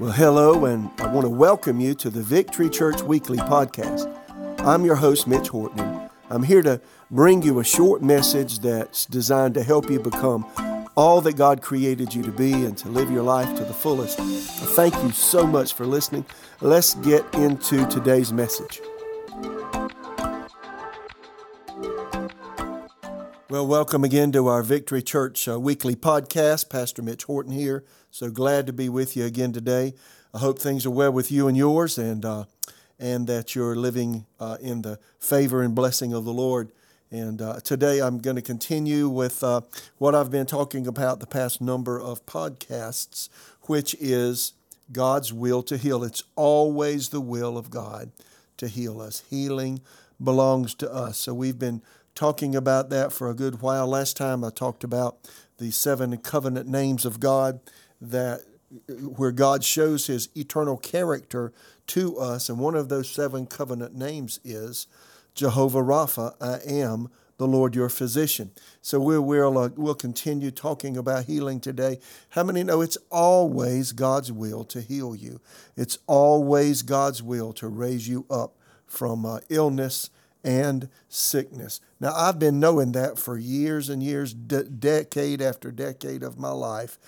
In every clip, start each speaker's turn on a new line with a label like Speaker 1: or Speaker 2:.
Speaker 1: Well, hello, and I want to welcome you to the Victory Church Weekly podcast. I'm your host, Mitch Horton. I'm here to bring you a short message that's designed to help you become all that God created you to be and to live your life to the fullest. Thank you so much for listening. Let's get into today's message. Well, welcome again to our Victory Church uh, weekly podcast. Pastor Mitch Horton here. So glad to be with you again today. I hope things are well with you and yours, and uh, and that you're living uh, in the favor and blessing of the Lord. And uh, today I'm going to continue with uh, what I've been talking about the past number of podcasts, which is God's will to heal. It's always the will of God to heal us. Healing belongs to us. So we've been talking about that for a good while. Last time I talked about the seven covenant names of God that where God shows his eternal character to us and one of those seven covenant names is Jehovah Rapha, I am the Lord your physician. So we will uh, we'll continue talking about healing today. How many know it's always God's will to heal you? It's always God's will to raise you up from uh, illness and sickness. Now, I've been knowing that for years and years, de- decade after decade of my life.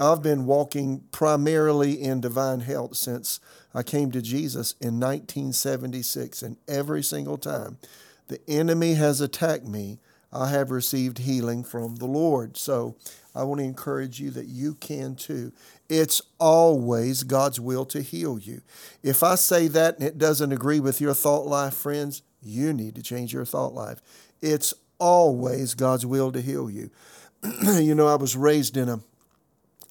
Speaker 1: I've been walking primarily in divine health since I came to Jesus in 1976. And every single time the enemy has attacked me, I have received healing from the Lord. So I want to encourage you that you can too. It's always God's will to heal you. If I say that and it doesn't agree with your thought life, friends, you need to change your thought life. It's always God's will to heal you. you know, I was raised in a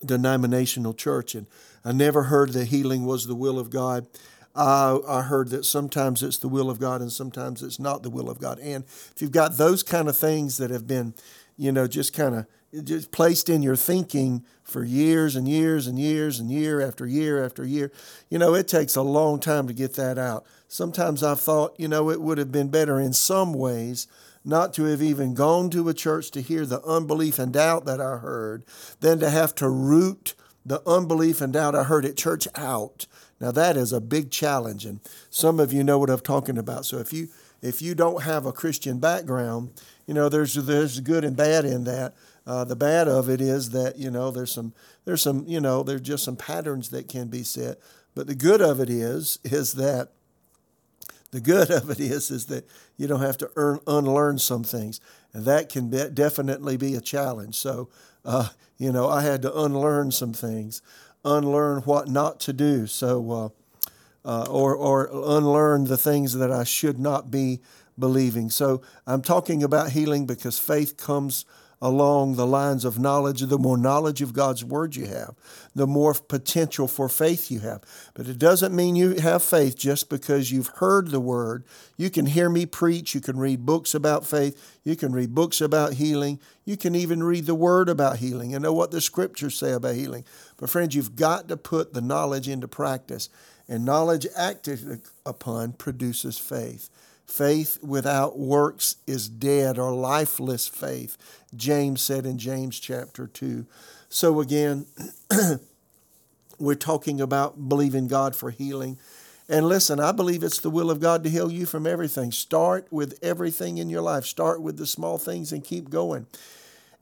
Speaker 1: denominational church and I never heard that healing was the will of God. Uh, I heard that sometimes it's the will of God and sometimes it's not the will of God. And if you've got those kind of things that have been, you know, just kind of just placed in your thinking for years and years and years and year after year after year, you know, it takes a long time to get that out. Sometimes I've thought, you know, it would have been better in some ways not to have even gone to a church to hear the unbelief and doubt that I heard than to have to root the unbelief and doubt I heard at church out. Now that is a big challenge and some of you know what I'm talking about. So if you if you don't have a Christian background, you know there's there's good and bad in that. Uh, the bad of it is that you know there's some there's some you know there's just some patterns that can be set. But the good of it is is that the good of it is is that you don't have to earn, unlearn some things, and that can be, definitely be a challenge. So, uh, you know, I had to unlearn some things, unlearn what not to do. So, uh, uh, or or unlearn the things that I should not be believing. So, I'm talking about healing because faith comes along the lines of knowledge, the more knowledge of God's Word you have, the more potential for faith you have. But it doesn't mean you have faith just because you've heard the Word. You can hear me preach, you can read books about faith, you can read books about healing, you can even read the Word about healing and know what the Scriptures say about healing. But, friends, you've got to put the knowledge into practice, and knowledge acted upon produces faith. Faith without works is dead or lifeless faith, James said in James chapter 2. So again, we're talking about believing God for healing. And listen, I believe it's the will of God to heal you from everything. Start with everything in your life. Start with the small things and keep going.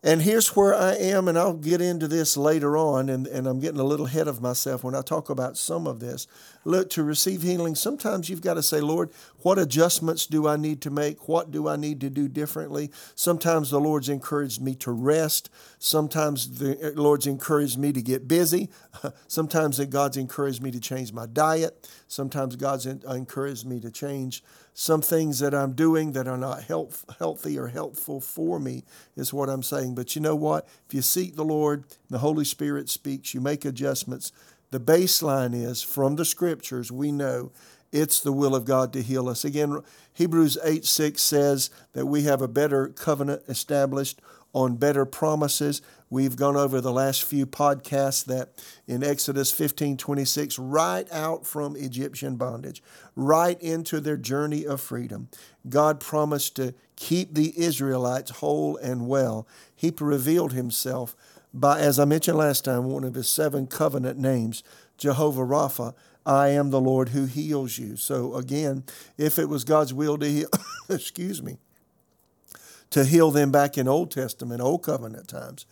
Speaker 1: And here's where I am, and I'll get into this later on, and, and I'm getting a little ahead of myself when I talk about some of this. Look, to receive healing, sometimes you've got to say, Lord, what adjustments do I need to make? What do I need to do differently? Sometimes the Lord's encouraged me to rest. Sometimes the eh, Lord's encouraged me to get busy. Sometimes God's encouraged me to change my diet. Sometimes God's encouraged me to change some things that I'm doing that are not health, healthy or helpful for me, is what I'm saying. But you know what? If you seek the Lord, the Holy Spirit speaks, you make adjustments. The baseline is from the scriptures, we know it's the will of God to heal us. Again, Hebrews 8 6 says that we have a better covenant established on better promises. We've gone over the last few podcasts that in Exodus 15 26, right out from Egyptian bondage, right into their journey of freedom, God promised to keep the Israelites whole and well. He revealed himself by, as I mentioned last time, one of his seven covenant names Jehovah Rapha, I am the Lord who heals you. So again, if it was God's will to heal, excuse me, to heal them back in Old Testament, Old Covenant times,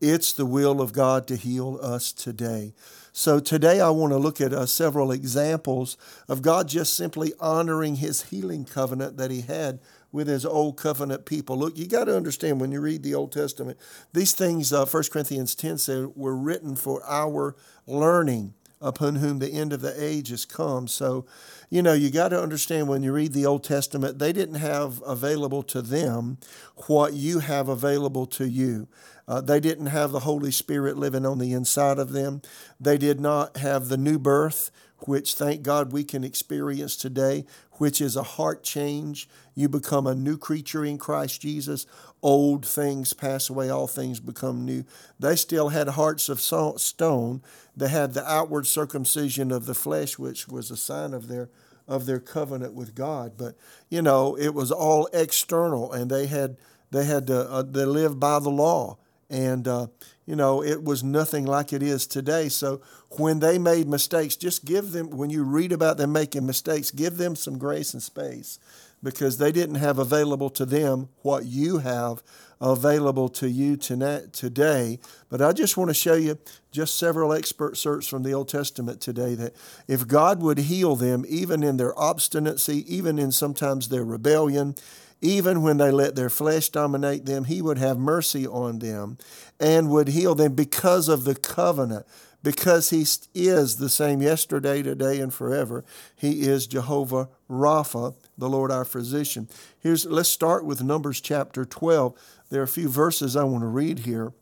Speaker 1: it's the will of God to heal us today. So today I want to look at uh, several examples of God just simply honoring his healing covenant that he had with his old covenant people. Look, you got to understand when you read the Old Testament, these things, uh, 1 Corinthians 10 said, were written for our learning upon whom the end of the age has come. So, you know, you got to understand when you read the Old Testament, they didn't have available to them what you have available to you. Uh, they didn't have the Holy Spirit living on the inside of them. They did not have the new birth, which thank God we can experience today, which is a heart change. You become a new creature in Christ Jesus. Old things pass away, all things become new. They still had hearts of stone. They had the outward circumcision of the flesh, which was a sign of their of their covenant with God. But you know, it was all external, and they had they had to uh, they lived by the law and, uh, you know, it was nothing like it is today. So when they made mistakes, just give them, when you read about them making mistakes, give them some grace and space because they didn't have available to them what you have available to you today. But I just want to show you just several expert excerpts from the Old Testament today that if God would heal them, even in their obstinacy, even in sometimes their rebellion, even when they let their flesh dominate them, he would have mercy on them and would heal them because of the covenant. Because he is the same yesterday, today, and forever. He is Jehovah Rapha, the Lord our physician. Here's let's start with Numbers chapter 12. There are a few verses I want to read here.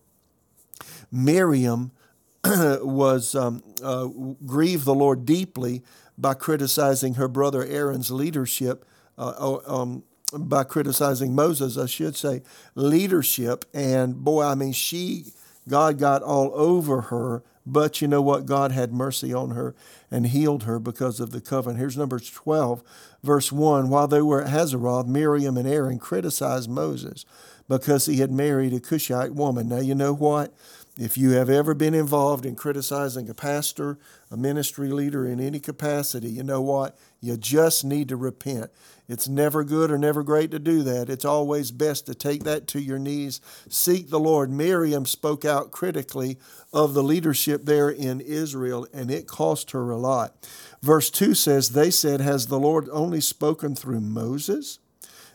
Speaker 1: Miriam was um, uh, grieved the Lord deeply by criticizing her brother Aaron's leadership uh, um, by criticizing Moses, I should say, leadership. And boy, I mean, she, God got all over her. But you know what? God had mercy on her and healed her because of the covenant. Here's Numbers 12, verse 1. While they were at Hazeroth, Miriam and Aaron criticized Moses because he had married a Cushite woman. Now, you know what? If you have ever been involved in criticizing a pastor, a ministry leader in any capacity, you know what? You just need to repent. It's never good or never great to do that. It's always best to take that to your knees. Seek the Lord. Miriam spoke out critically of the leadership there in Israel, and it cost her a lot. Verse 2 says, They said, Has the Lord only spoken through Moses?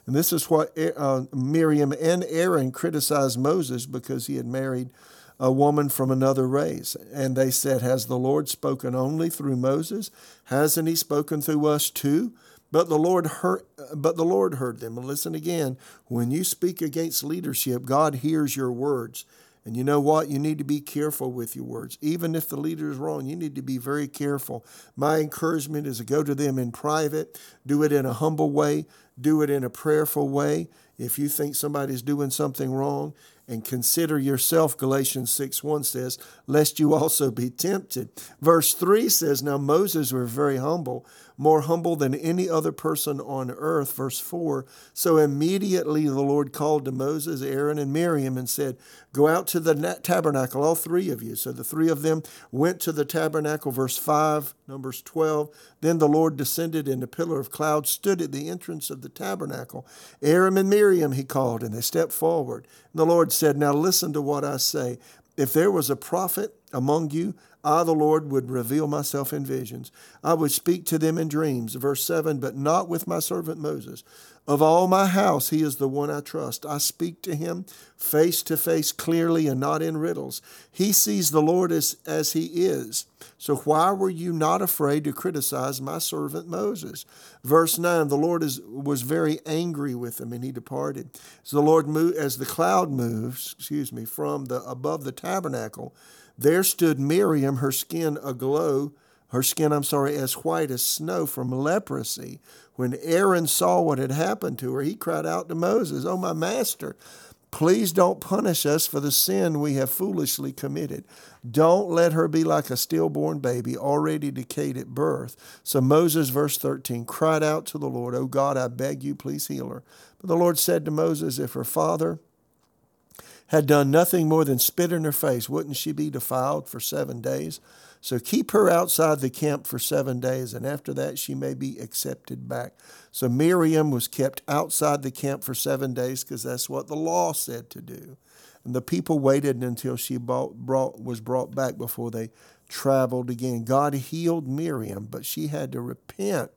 Speaker 1: And this is what uh, Miriam and Aaron criticized Moses because he had married a woman from another race. And they said, Has the Lord spoken only through Moses? Hasn't he spoken through us too? But the Lord heard, but the Lord heard them. And listen again, when you speak against leadership, God hears your words. And you know what? You need to be careful with your words. Even if the leader is wrong, you need to be very careful. My encouragement is to go to them in private, do it in a humble way, do it in a prayerful way. If you think somebody's doing something wrong, and consider yourself, Galatians 6 1 says, lest you also be tempted. Verse 3 says, Now Moses was very humble, more humble than any other person on earth. Verse 4 So immediately the Lord called to Moses, Aaron, and Miriam and said, Go out to the tabernacle, all three of you. So the three of them went to the tabernacle. Verse 5, Numbers 12. Then the Lord descended in a pillar of cloud, stood at the entrance of the tabernacle. Aaron and Miriam he called, and they stepped forward. And the Lord said, Now listen to what I say. If there was a prophet among you, I, the Lord, would reveal myself in visions. I would speak to them in dreams. Verse 7 But not with my servant Moses. Of all my house, he is the one I trust. I speak to him face to face clearly and not in riddles. He sees the Lord as, as he is. So why were you not afraid to criticize my servant Moses? Verse 9 The Lord is, was very angry with him and he departed. So the Lord moved, as the cloud moves, excuse me, from the above the tabernacle, there stood Miriam, her skin aglow, her skin, I'm sorry, as white as snow from leprosy. When Aaron saw what had happened to her, he cried out to Moses, Oh, my master, please don't punish us for the sin we have foolishly committed. Don't let her be like a stillborn baby, already decayed at birth. So Moses, verse 13, cried out to the Lord, Oh God, I beg you, please heal her. But the Lord said to Moses, If her father, had done nothing more than spit in her face, wouldn't she be defiled for seven days? So keep her outside the camp for seven days, and after that she may be accepted back. So Miriam was kept outside the camp for seven days because that's what the law said to do. And the people waited until she brought, brought, was brought back before they traveled again. God healed Miriam, but she had to repent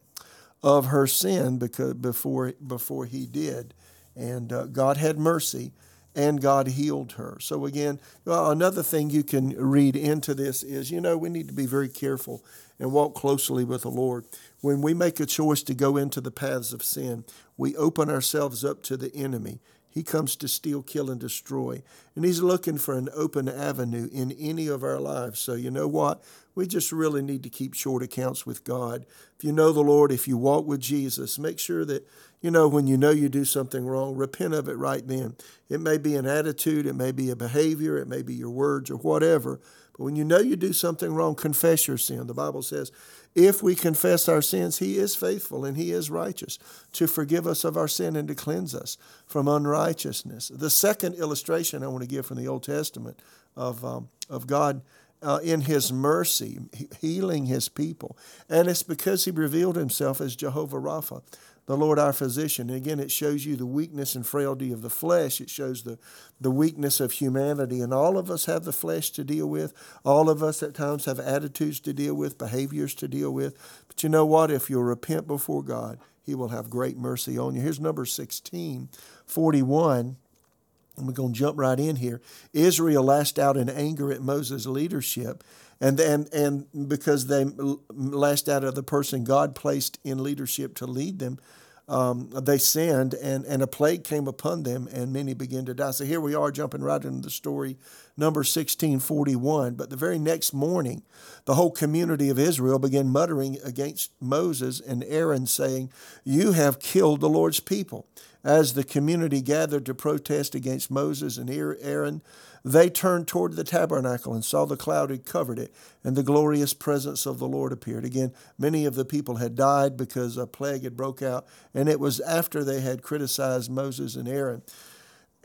Speaker 1: of her sin because before before he did, and uh, God had mercy and God healed her. So, again, another thing you can read into this is you know, we need to be very careful and walk closely with the Lord. When we make a choice to go into the paths of sin, we open ourselves up to the enemy. He comes to steal, kill, and destroy. And he's looking for an open avenue in any of our lives. So, you know what? We just really need to keep short accounts with God. If you know the Lord, if you walk with Jesus, make sure that you know, when you know you do something wrong, repent of it right then. It may be an attitude, it may be a behavior, it may be your words or whatever. But when you know you do something wrong, confess your sin. The Bible says, if we confess our sins, He is faithful and He is righteous to forgive us of our sin and to cleanse us from unrighteousness. The second illustration I want to give from the Old Testament of, um, of God uh, in His mercy, healing His people. And it's because He revealed Himself as Jehovah Rapha the Lord our physician. And again, it shows you the weakness and frailty of the flesh. It shows the, the weakness of humanity. And all of us have the flesh to deal with. All of us at times have attitudes to deal with, behaviors to deal with. But you know what? If you'll repent before God, He will have great mercy on you. Here's number 16, 41. And we're going to jump right in here. Israel lashed out in anger at Moses' leadership and and and because they lashed out at the person God placed in leadership to lead them, um, they sinned, and and a plague came upon them, and many began to die. So here we are, jumping right into the story, number sixteen forty one. But the very next morning, the whole community of Israel began muttering against Moses and Aaron, saying, "You have killed the Lord's people." As the community gathered to protest against Moses and Aaron, they turned toward the tabernacle and saw the cloud had covered it, and the glorious presence of the Lord appeared. Again, many of the people had died because a plague had broke out, and it was after they had criticized Moses and Aaron.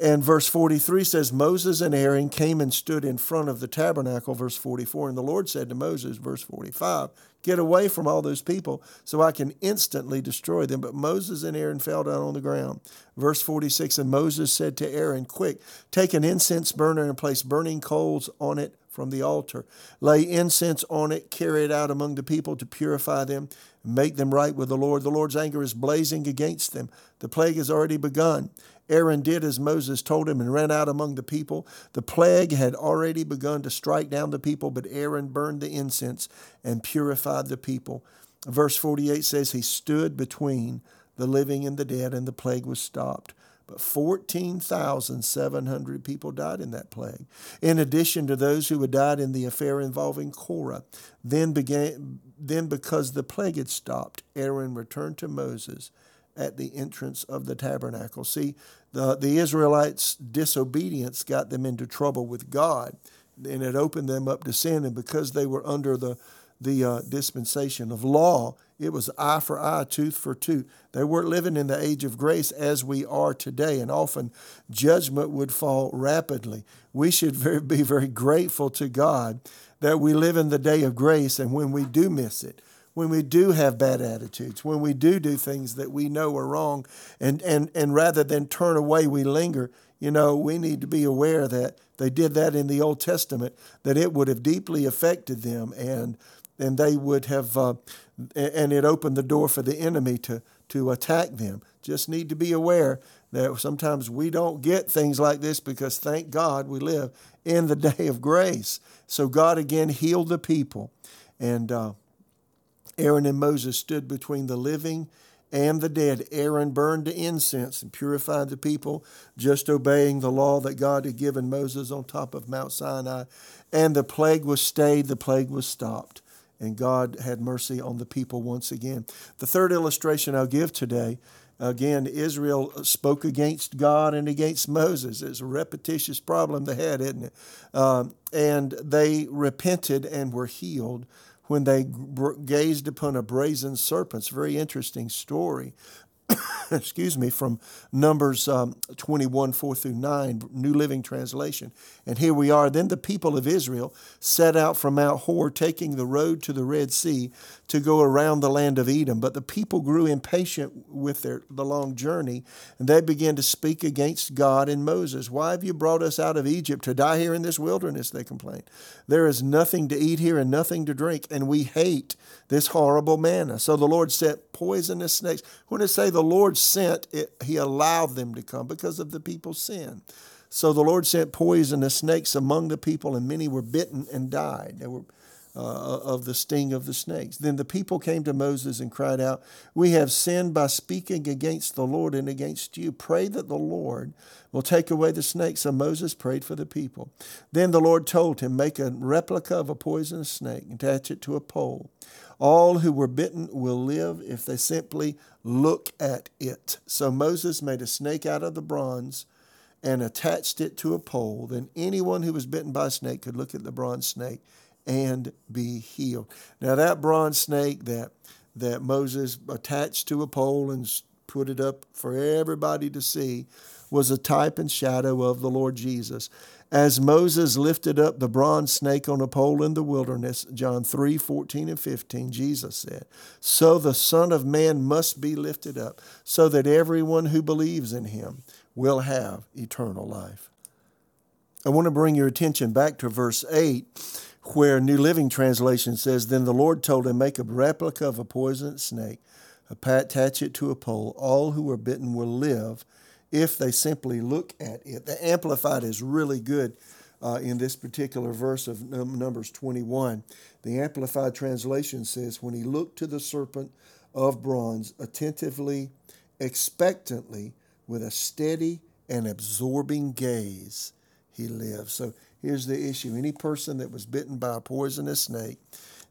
Speaker 1: And verse 43 says, Moses and Aaron came and stood in front of the tabernacle, verse 44. And the Lord said to Moses, verse 45, Get away from all those people so I can instantly destroy them. But Moses and Aaron fell down on the ground. Verse 46 And Moses said to Aaron, Quick, take an incense burner and place burning coals on it from the altar. Lay incense on it, carry it out among the people to purify them, make them right with the Lord. The Lord's anger is blazing against them. The plague has already begun. Aaron did as Moses told him and ran out among the people. The plague had already begun to strike down the people, but Aaron burned the incense and purified the people. Verse 48 says, He stood between the living and the dead, and the plague was stopped. But 14,700 people died in that plague, in addition to those who had died in the affair involving Korah. Then, began, then because the plague had stopped, Aaron returned to Moses at the entrance of the tabernacle. See, the, the Israelites' disobedience got them into trouble with God, and it opened them up to sin. And because they were under the, the uh, dispensation of law, it was eye for eye, tooth for tooth. They weren't living in the age of grace as we are today, and often judgment would fall rapidly. We should very, be very grateful to God that we live in the day of grace, and when we do miss it, when we do have bad attitudes, when we do do things that we know are wrong, and, and, and rather than turn away, we linger. You know, we need to be aware that they did that in the Old Testament, that it would have deeply affected them, and and they would have, uh, and it opened the door for the enemy to to attack them. Just need to be aware that sometimes we don't get things like this because thank God we live in the day of grace. So God again healed the people, and uh, Aaron and Moses stood between the living and the dead. Aaron burned the incense and purified the people, just obeying the law that God had given Moses on top of Mount Sinai. And the plague was stayed, the plague was stopped. And God had mercy on the people once again. The third illustration I'll give today again, Israel spoke against God and against Moses. It's a repetitious problem they had, isn't it? Um, and they repented and were healed when they gazed upon a brazen serpent. It's a very interesting story. excuse me, from Numbers um, 21, 4 through 9, New Living Translation. And here we are. Then the people of Israel set out from Mount Hor, taking the road to the Red Sea to go around the land of Edom. But the people grew impatient with their, the long journey, and they began to speak against God and Moses. Why have you brought us out of Egypt to die here in this wilderness? They complained. There is nothing to eat here and nothing to drink, and we hate this horrible manna. So the Lord sent poisonous snakes. When I say the Lord sent, it, He allowed them to come because of the people's sin. So the Lord sent poisonous snakes among the people, and many were bitten and died. They were uh, of the sting of the snakes. Then the people came to Moses and cried out, We have sinned by speaking against the Lord and against you. Pray that the Lord will take away the snakes. So Moses prayed for the people. Then the Lord told him, Make a replica of a poisonous snake, and attach it to a pole. All who were bitten will live if they simply look at it. So Moses made a snake out of the bronze and attached it to a pole. Then anyone who was bitten by a snake could look at the bronze snake and be healed. Now that bronze snake that that Moses attached to a pole and put it up for everybody to see was a type and shadow of the Lord Jesus. As Moses lifted up the bronze snake on a pole in the wilderness, John 3 14 and 15, Jesus said, So the Son of Man must be lifted up, so that everyone who believes in him will have eternal life. I want to bring your attention back to verse 8 where New Living Translation says, Then the Lord told him, Make a replica of a poisonous snake, attach it to a pole. All who are bitten will live if they simply look at it. The Amplified is really good uh, in this particular verse of Numbers 21. The Amplified Translation says, When he looked to the serpent of bronze, attentively, expectantly, with a steady and absorbing gaze, he lived. So Here's the issue any person that was bitten by a poisonous snake,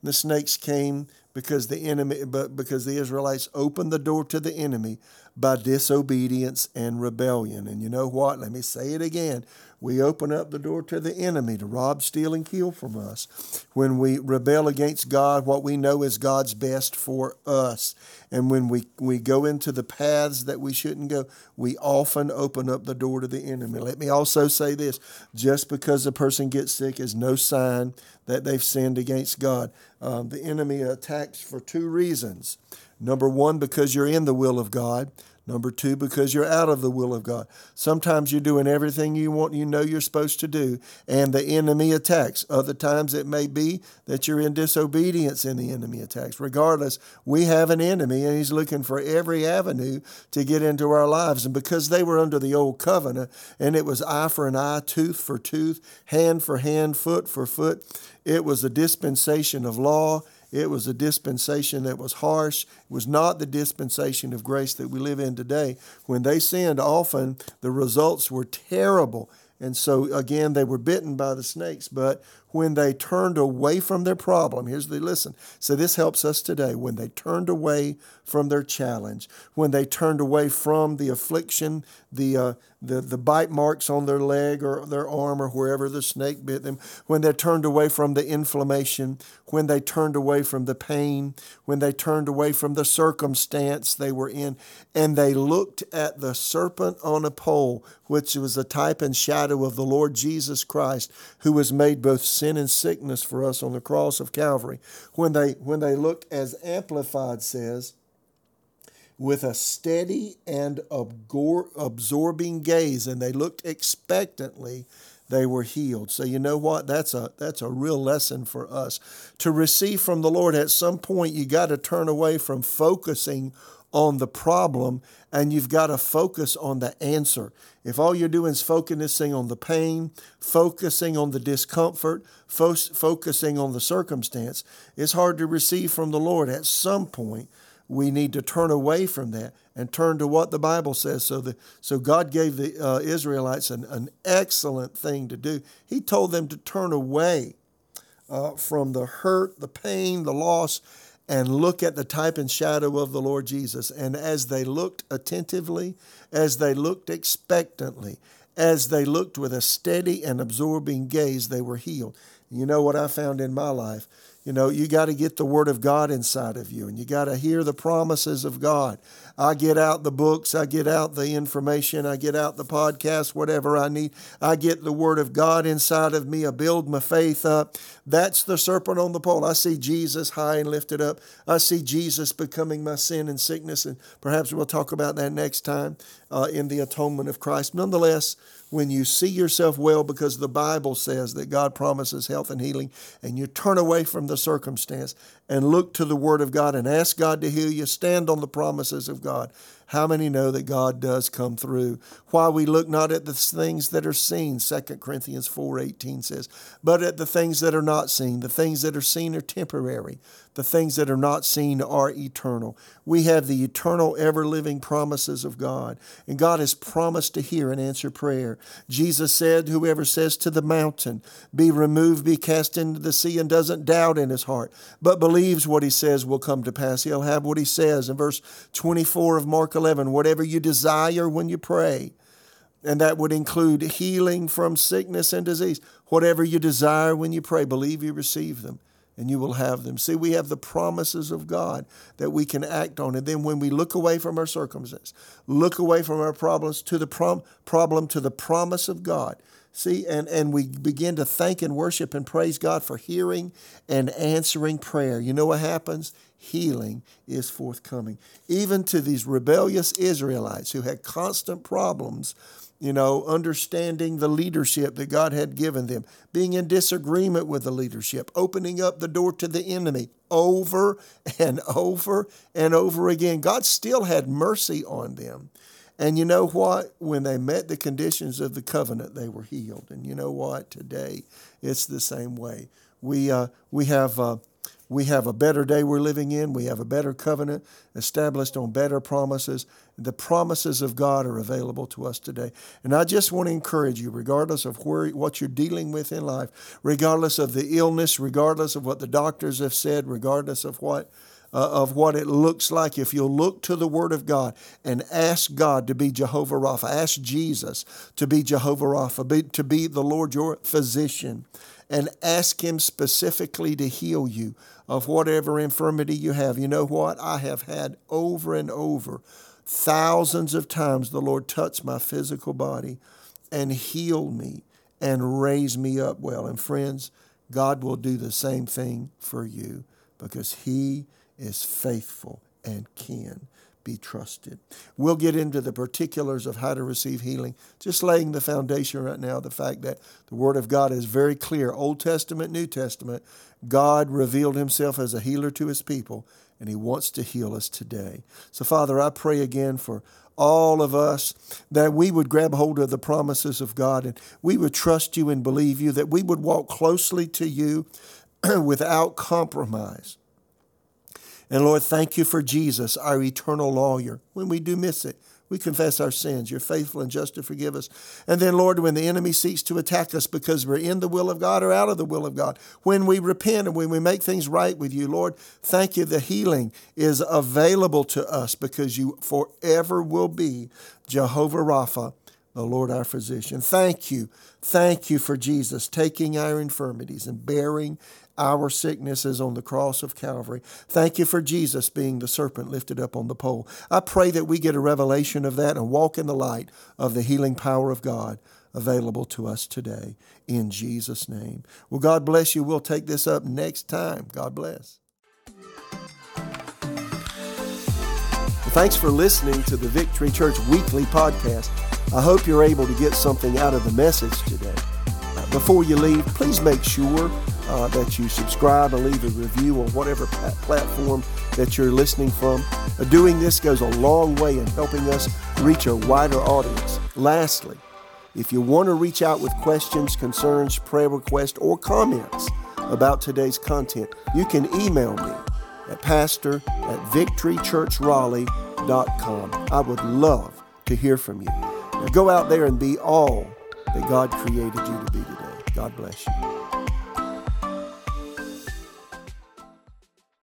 Speaker 1: the snakes came because the enemy but because the Israelites opened the door to the enemy by disobedience and rebellion. And you know what? Let me say it again. We open up the door to the enemy to rob, steal, and kill from us. When we rebel against God, what we know is God's best for us. And when we, we go into the paths that we shouldn't go, we often open up the door to the enemy. Let me also say this just because a person gets sick is no sign that they've sinned against God. Um, the enemy attacks for two reasons. Number one, because you're in the will of God. Number two, because you're out of the will of God. Sometimes you're doing everything you want, you know you're supposed to do, and the enemy attacks. Other times it may be that you're in disobedience and the enemy attacks. Regardless, we have an enemy, and he's looking for every avenue to get into our lives. And because they were under the old covenant, and it was eye for an eye, tooth for tooth, hand for hand, foot for foot, it was a dispensation of law it was a dispensation that was harsh. It was not the dispensation of grace that we live in today. When they sinned, often the results were terrible. And so, again, they were bitten by the snakes. But when they turned away from their problem, here's the listen. So, this helps us today. When they turned away from their challenge, when they turned away from the affliction, the, uh, the, the bite marks on their leg or their arm or wherever the snake bit them, when they turned away from the inflammation, when they turned away from the pain, when they turned away from the circumstance they were in, and they looked at the serpent on a pole, which was a type and shadow of the Lord Jesus Christ, who was made both sin and sickness for us on the cross of Calvary. When they when they looked, as Amplified says, with a steady and absorbing gaze, and they looked expectantly, they were healed. So you know what? That's a that's a real lesson for us. To receive from the Lord at some point you got to turn away from focusing on the problem and you've got to focus on the answer. If all you're doing is focusing on the pain, focusing on the discomfort, fo- focusing on the circumstance, it's hard to receive from the Lord. At some point, we need to turn away from that and turn to what the Bible says. So, the, so God gave the uh, Israelites an, an excellent thing to do. He told them to turn away uh, from the hurt, the pain, the loss, and look at the type and shadow of the Lord Jesus. And as they looked attentively, as they looked expectantly, as they looked with a steady and absorbing gaze, they were healed. You know what I found in my life? You know, you got to get the Word of God inside of you and you got to hear the promises of God. I get out the books, I get out the information, I get out the podcast, whatever I need. I get the Word of God inside of me. I build my faith up. That's the serpent on the pole. I see Jesus high and lifted up. I see Jesus becoming my sin and sickness, and perhaps we'll talk about that next time uh, in the atonement of Christ. Nonetheless, when you see yourself well because the Bible says that God promises health and healing, and you turn away from the circumstance and look to the Word of God and ask God to heal you, stand on the promises of God. How many know that God does come through? Why we look not at the things that are seen, 2 Corinthians 4:18 says, but at the things that are not seen. The things that are seen are temporary. The things that are not seen are eternal. We have the eternal, ever living promises of God. And God has promised to hear and answer prayer. Jesus said, Whoever says to the mountain, Be removed, be cast into the sea, and doesn't doubt in his heart, but believes what he says will come to pass, he'll have what he says. In verse 24 of Mark 11, whatever you desire when you pray, and that would include healing from sickness and disease. Whatever you desire when you pray, believe you receive them and you will have them. See, we have the promises of God that we can act on. And then when we look away from our circumstances, look away from our problems to the prom- problem to the promise of God. See, and, and we begin to thank and worship and praise God for hearing and answering prayer. You know what happens? Healing is forthcoming. Even to these rebellious Israelites who had constant problems you know, understanding the leadership that God had given them, being in disagreement with the leadership, opening up the door to the enemy over and over and over again. God still had mercy on them. And you know what? When they met the conditions of the covenant, they were healed. And you know what? Today, it's the same way. We, uh, we have. Uh, we have a better day we're living in. We have a better covenant established on better promises. The promises of God are available to us today. And I just want to encourage you, regardless of where, what you're dealing with in life, regardless of the illness, regardless of what the doctors have said, regardless of what uh, of what it looks like if you'll look to the Word of God and ask God to be Jehovah Rapha, ask Jesus to be Jehovah Rapha, be, to be the Lord your physician, and ask Him specifically to heal you of whatever infirmity you have. You know what? I have had over and over, thousands of times, the Lord touch my physical body and heal me and raise me up well. And friends, God will do the same thing for you because He is faithful and can be trusted. We'll get into the particulars of how to receive healing, just laying the foundation right now, the fact that the Word of God is very clear Old Testament, New Testament. God revealed Himself as a healer to His people, and He wants to heal us today. So, Father, I pray again for all of us, that we would grab hold of the promises of God and we would trust you and believe you, that we would walk closely to you without compromise. And Lord, thank you for Jesus, our eternal lawyer. When we do miss it, we confess our sins. You're faithful and just to forgive us. And then, Lord, when the enemy seeks to attack us because we're in the will of God or out of the will of God, when we repent and when we make things right with you, Lord, thank you. The healing is available to us because you forever will be Jehovah Rapha, the Lord our physician. Thank you. Thank you for Jesus taking our infirmities and bearing our sicknesses on the cross of Calvary. Thank you for Jesus being the serpent lifted up on the pole. I pray that we get a revelation of that and walk in the light of the healing power of God available to us today. In Jesus' name. Well, God bless you. We'll take this up next time. God bless. Thanks for listening to the Victory Church Weekly Podcast. I hope you're able to get something out of the message today. Before you leave, please make sure uh, that you subscribe and leave a review on whatever platform that you're listening from. Uh, doing this goes a long way in helping us reach a wider audience. Lastly, if you want to reach out with questions, concerns, prayer requests, or comments about today's content, you can email me at pastor at victorychurchraleigh.com. I would love to hear from you. Now go out there and be all that God created you to be today. God bless you.